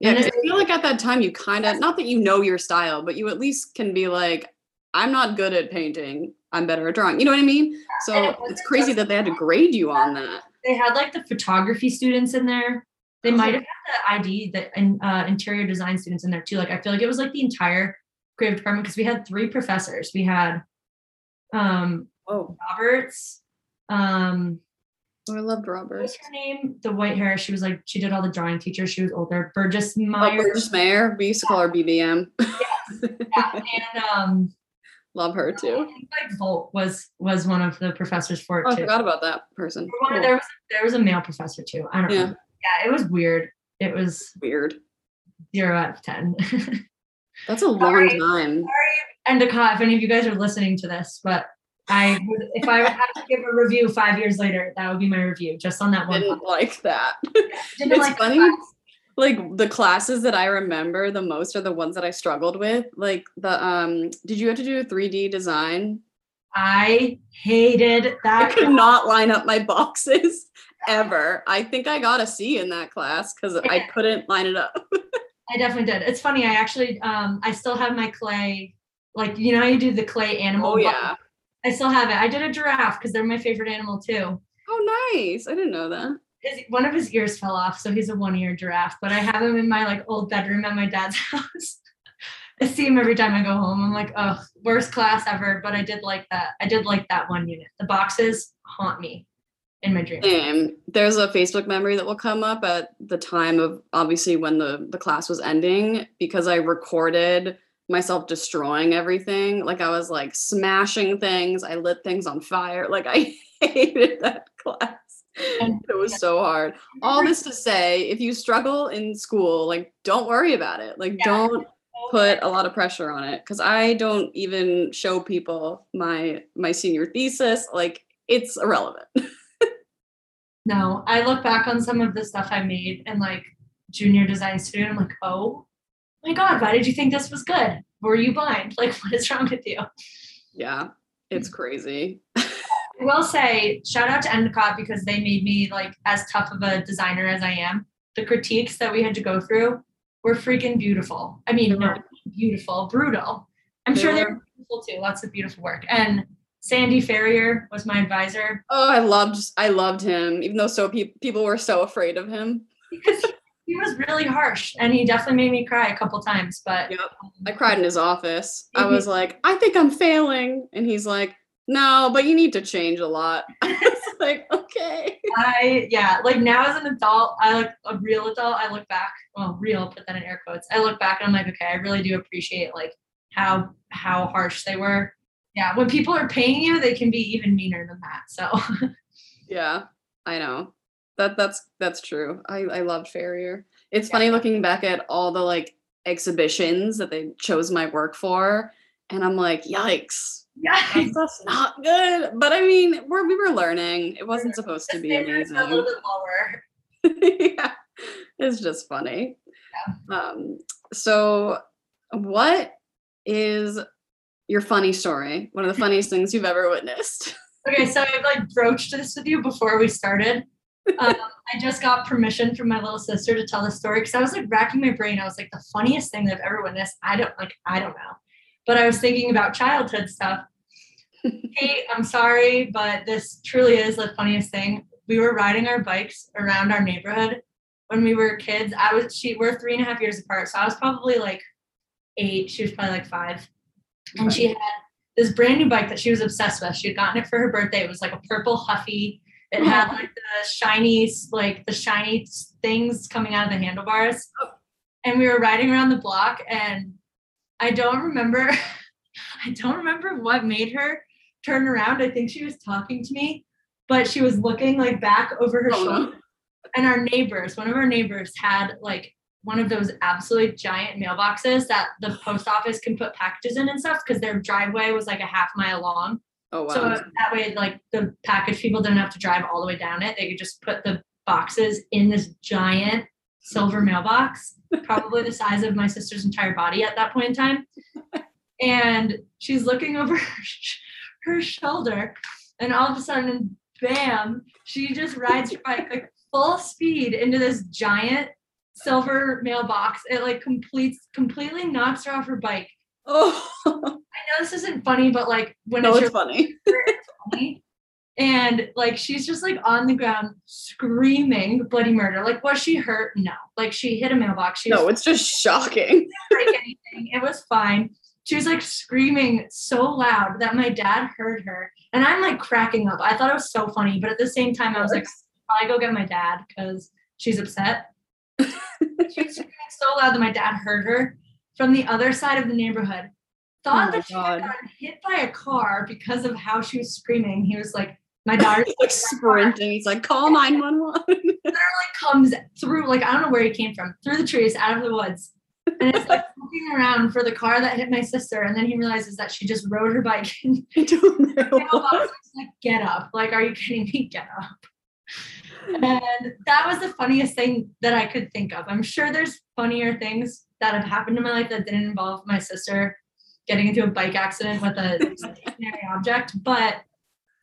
Yeah, I feel like at that time you kind of not that you know your style, but you at least can be like, I'm not good at painting. I'm better at drawing. You know what I mean? So it it's crazy that they had to grade you on that. they had like the photography students in there. They Oh. might have had the ID, that in, uh, interior design students in there too. Like I feel like it was like the entire creative department because we had three professors. We had um Oh, Roberts, um oh I loved what Robert. was her name? The white hair. She was like she did all the drawing teachers. She was older. Burgess Oh, Meyer. Burgess Mayer. We used to call her BBM. yeah, and um Love her too. think like Volt was was one of the professors for it Oh, I too. forgot about that person. Or one of- Cool. There was there was a male professor too. I don't Yeah. know. Yeah, it was weird. It was Weird. zero out of ten. That's a long Sorry. time. Endicott, if any of you guys are listening to this, but I would, if I would have to give a review five years later, that would be my review just on that one. Didn't like that. Didn't it's like funny. class. Like the classes that I remember the most are the ones that I struggled with. Like the um, did you have to do a 3D design? I hated that. I could not line up my boxes ever. I think I got a C in that class because I couldn't line it up. I definitely did. It's funny. I actually, um, I still have my clay. Like you know how you do the clay animal. Oh yeah. I still have it. I did a giraffe because they're my favorite animal too. Oh nice. I didn't know that. His, one of his ears fell off, so he's a one-ear giraffe. But I have him in my like old bedroom at my dad's house. I see him every time I go home. I'm like, oh, worst class ever. But I did like that. I did like that one unit. The boxes haunt me in my dreams. Same. There's a Facebook memory that will come up at the time of obviously when the the class was ending because I recorded myself destroying everything. Like I was like smashing things. I lit things on fire. Like I hated that class. And- It was so hard. All this to say, if you struggle in school, like don't worry about it. Like Yeah. don't put a lot of pressure on it because I don't even show people my my senior thesis. Like it's irrelevant. No, I look back on some of the stuff I made in like junior design student. I'm like, oh my God, why did you think this was good? Were you blind? Like, what is wrong with you? Yeah, it's mm. crazy. I will say, shout out to Endicott because they made me like as tough of a designer as I am. The critiques that we had to go through were freaking beautiful. I mean, no, beautiful, brutal. I'm They sure they were. were beautiful too. Lots of beautiful work. And Sandy Ferrier was my advisor Oh, I loved I loved him, even though so pe- people were so afraid of him. because he, he was really harsh and he definitely made me cry a couple times. But Yep. I cried in his office. I was like, I think I'm failing, and he's like, No, but you need to change a lot. I was like, Okay. I yeah, like now as an adult, I like a real adult, I look back, well, real, put that in air quotes. I look back and I'm like, okay, I really do appreciate like how how harsh they were. Yeah, when people are paying you, they can be even meaner than that. So Yeah, I know. That that's that's true. I I loved Farrier. It's funny looking back at all the like exhibitions that they chose my work for, and I'm like, yikes. yeah, That's not good. But I mean, we're we were learning. It wasn't supposed to be are a amazing. little bit lower. yeah, it's just funny. Yeah. Um, so what is your funny story? One of the funniest things you've ever witnessed? Okay, so I've like broached this with you before we started. Um, I just got permission from my little sister to tell the story because I was like racking my brain. I was like, the funniest thing that I've ever witnessed. I don't like, I don't know. But I was thinking about childhood stuff. Kate, I'm sorry, but this truly is the funniest thing. We were riding our bikes around our neighborhood when we were kids. I was she we're three and a half years apart. So I was probably like eight. She was probably like five. And she had this brand new bike that she was obsessed with. She had gotten it for her birthday. It was like a purple huffy. It had like the shiny, like the shiny things coming out of the handlebars. Oh. And we were riding around the block, and I don't remember. I don't remember what made her turn around. I think she was talking to me, but she was looking like back over her Oh, no. shoulder. And our neighbors, one of our neighbors had like one of those absolutely giant mailboxes that the post office can put packages in and stuff because their driveway was like a half mile long. Oh wow. So that way, like the package people didn't have to drive all the way down it. They could just put the boxes in this giant silver mm-hmm. mailbox, probably the size of my sister's entire body at that point in time. And she's looking over her, shoulder, and all of a sudden, bam, she just rides her bike like full speed into this giant silver mailbox. It like completes completely knocks her off her bike. oh, I know this isn't funny, but like when no, it's it's funny. funny. And like she's just like on the ground screaming bloody murder. Like was she hurt? No. Like she hit a mailbox. She No, it's just shocking. break anything. It was fine. She was like screaming so loud that my dad heard her. And I'm like cracking up. I thought it was so funny, but at the same time, I was like, probably go get my dad because she's upset. she was screaming so loud that my dad heard her from the other side of the neighborhood. Thought Oh that she had God. gotten hit by a car because of how she was screaming. He was like, my daughter's like sprinting. He's like, call 911. literally comes through, like, I don't know where he came from, through the trees, out of the woods. And it's like looking around for the car that hit my sister. And then he realizes that she just rode her bike and mailbox. mailbox. He's like, get up. Like, are you kidding me? Get up. And that was the funniest thing that I could think of. I'm sure there's funnier things that have happened in my life that didn't involve my sister getting into a bike accident with a stationary object, but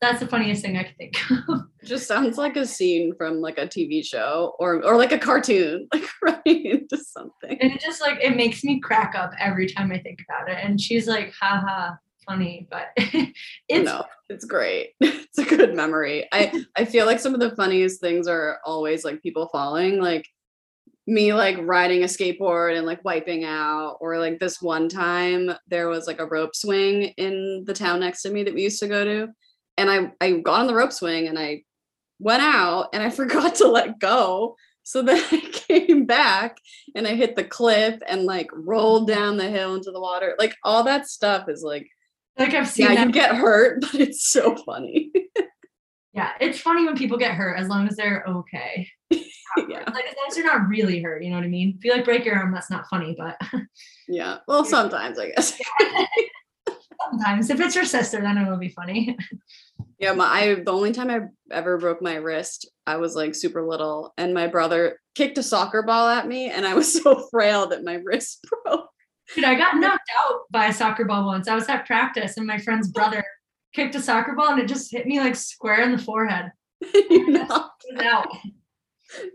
that's the funniest thing I could think of. just sounds like a scene from like a TV show or or like a cartoon, like running into something. And it just like it makes me crack up every time I think about it. And she's like, haha, funny, but it's no, it's great. It's a good memory. I I feel like some of the funniest things are always like people falling, like me like riding a skateboard and like wiping out, or like this one time there was like a rope swing in the town next to me that we used to go to, and I I got on the rope swing and I went out and I forgot to let go. So then I came back and I hit the cliff and like rolled down the hill into the water. Like all that stuff is like like I've seen yeah, that. you get hurt, but it's so funny. yeah, it's funny when people get hurt as long as they're okay. yeah. Like as long as they're not really hurt, you know what I mean? If you like break your arm, that's not funny, but Yeah. Well, sometimes I guess. Sometimes if it's your sister, then it will be funny. Yeah, my I the only time I ever broke my wrist, I was like super little, and my brother kicked a soccer ball at me, and I was so frail that my wrist broke. Dude, I got knocked out by a soccer ball once. I was at practice and my friend's brother kicked a soccer ball and it just hit me like square in the forehead. You know? Out.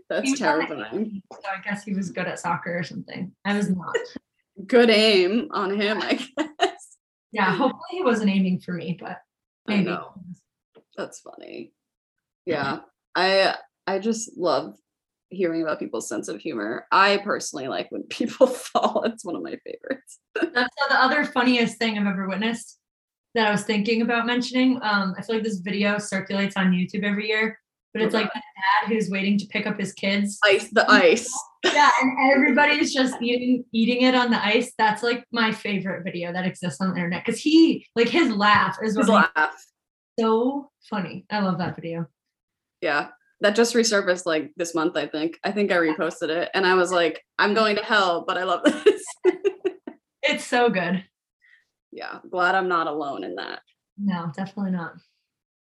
That's was on the terrifying. So I guess he was good at soccer or something. I was not. Good aim on him, I guess. Yeah, hopefully he wasn't aiming for me, but I maybe. know. That's funny. Yeah. I I just love hearing about people's sense of humor. I personally like when people fall. It's one of my favorites. That's the other funniest thing I've ever witnessed that I was thinking about mentioning. Um, I feel like this video circulates on YouTube every year, but it's like a dad who's waiting to pick up his kids. Ice the ice. Yeah, and everybody's just eating eating it on the ice. That's like my favorite video that exists on the internet because he like his laugh is His laugh. so funny. I love that video. Yeah. That just resurfaced like this month, I think. I think I reposted it and I was like, I'm going to hell, but I love this. It's so good. yeah. Glad I'm not alone in that. No, definitely not.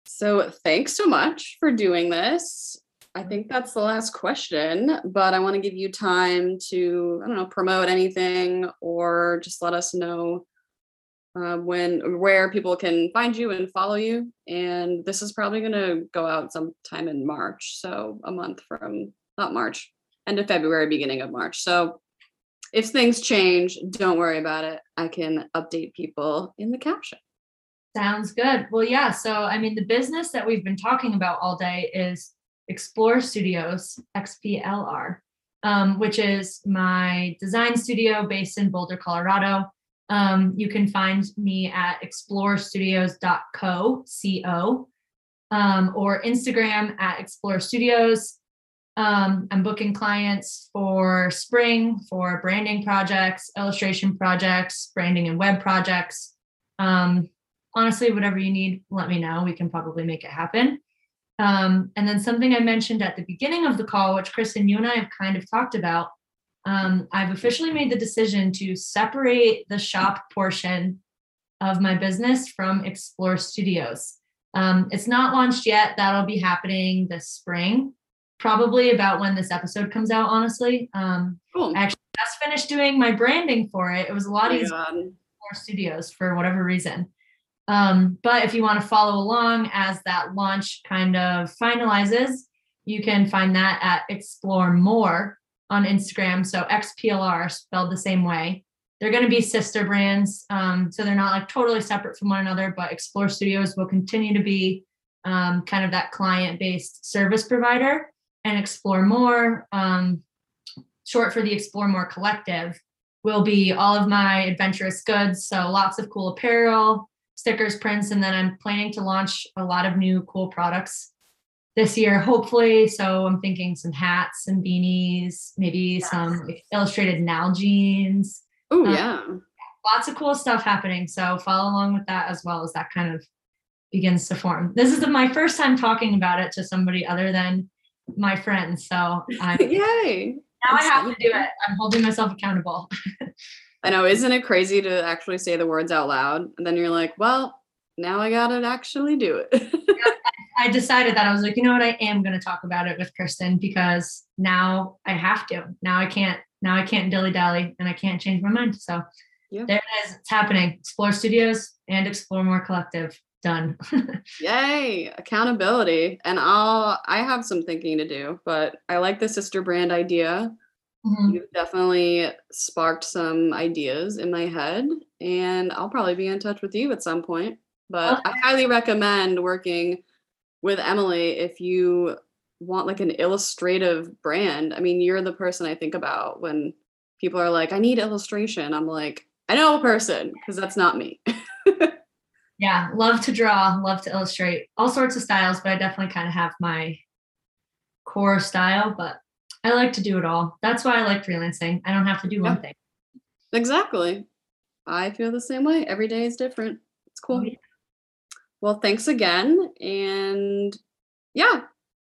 So thanks so much for doing this. I think that's the last question, but I want to give you time to, I don't know, promote anything or just let us know uh, when where people can find you and follow you. And this is probably going to go out sometime in March, so a month from not March, end of February, beginning of March. So if things change, don't worry about it. I can update people in the caption. Sounds good. Well, yeah. So, I mean, the business that we've been talking about all day is Explore Studios, XPLR, um, which is my design studio based in Boulder, Colorado. Um, you can find me at explorestudios.co, C-O, um, or Instagram at Explore Studios. Um, I'm booking clients for spring for branding projects, illustration projects, branding and web projects. Um, honestly, whatever you need, let me know. We can probably make it happen. Um, and then something I mentioned at the beginning of the call, which Kristen, you and I have kind of talked about, um, I've officially made the decision to separate the shop portion of my business from Explore Studios. Um, it's not launched yet. That'll be happening this spring probably about when this episode comes out, honestly. Um, cool. I actually just finished doing my branding for it. It was a lot oh easier for Explore studios for whatever reason. Um, but if you want to follow along as that launch kind of finalizes, you can find that at Explore More on Instagram. So XPLR spelled the same way. They're going to be sister brands. Um, so they're not like totally separate from one another, but Explore Studios will continue to be um, kind of that client based service provider and Explore More, um, short for the Explore More Collective, will be all of my adventurous goods. So lots of cool apparel, stickers, prints, and then I'm planning to launch a lot of new cool products this year, hopefully. So I'm thinking some hats and beanies, maybe yes. some illustrated Nalgene's. Oh um, yeah. Lots of cool stuff happening. So follow along with that as well as that kind of begins to form. This is the, my first time talking about it to somebody other than my friends. So I'm yay. Now I have to do it. I'm holding myself accountable. I know, isn't it crazy to actually say the words out loud? And then you're like, well, now I gotta actually do it. yeah, I decided that I was like, you know what, I am gonna talk about it with Kristen because now I have to. Now I can't. Now I can't dilly dally, and I can't change my mind. So yeah. there it is. It's happening. Explore Studios and Explore More Collective done. Yay, accountability. And I'll I have some thinking to do, but I like the sister brand idea. Mm-hmm. You've definitely sparked some ideas in my head, and I'll probably be in touch with you at some point. But okay. I highly recommend working with Emily if you want like an illustrative brand. I mean, you're the person I think about when people are like, I need illustration. I'm like, I know a person because that's not me. yeah love to draw love to illustrate all sorts of styles but i definitely kind of have my core style but i like to do it all that's why i like freelancing i don't have to do one thing exactly i feel the same way every day is different it's cool yeah. well thanks again and yeah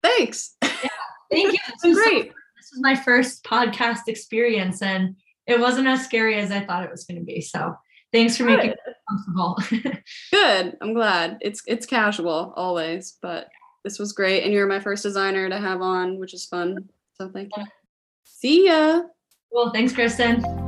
thanks yeah, thank you this was great so, this was my first podcast experience and it wasn't as scary as i thought it was going to be so thanks for Good. making it comfortable. Good. I'm glad. It's it's casual always, but this was great. And you're my first designer to have on, which is fun. So thank you. See ya. Well, thanks, Kristen.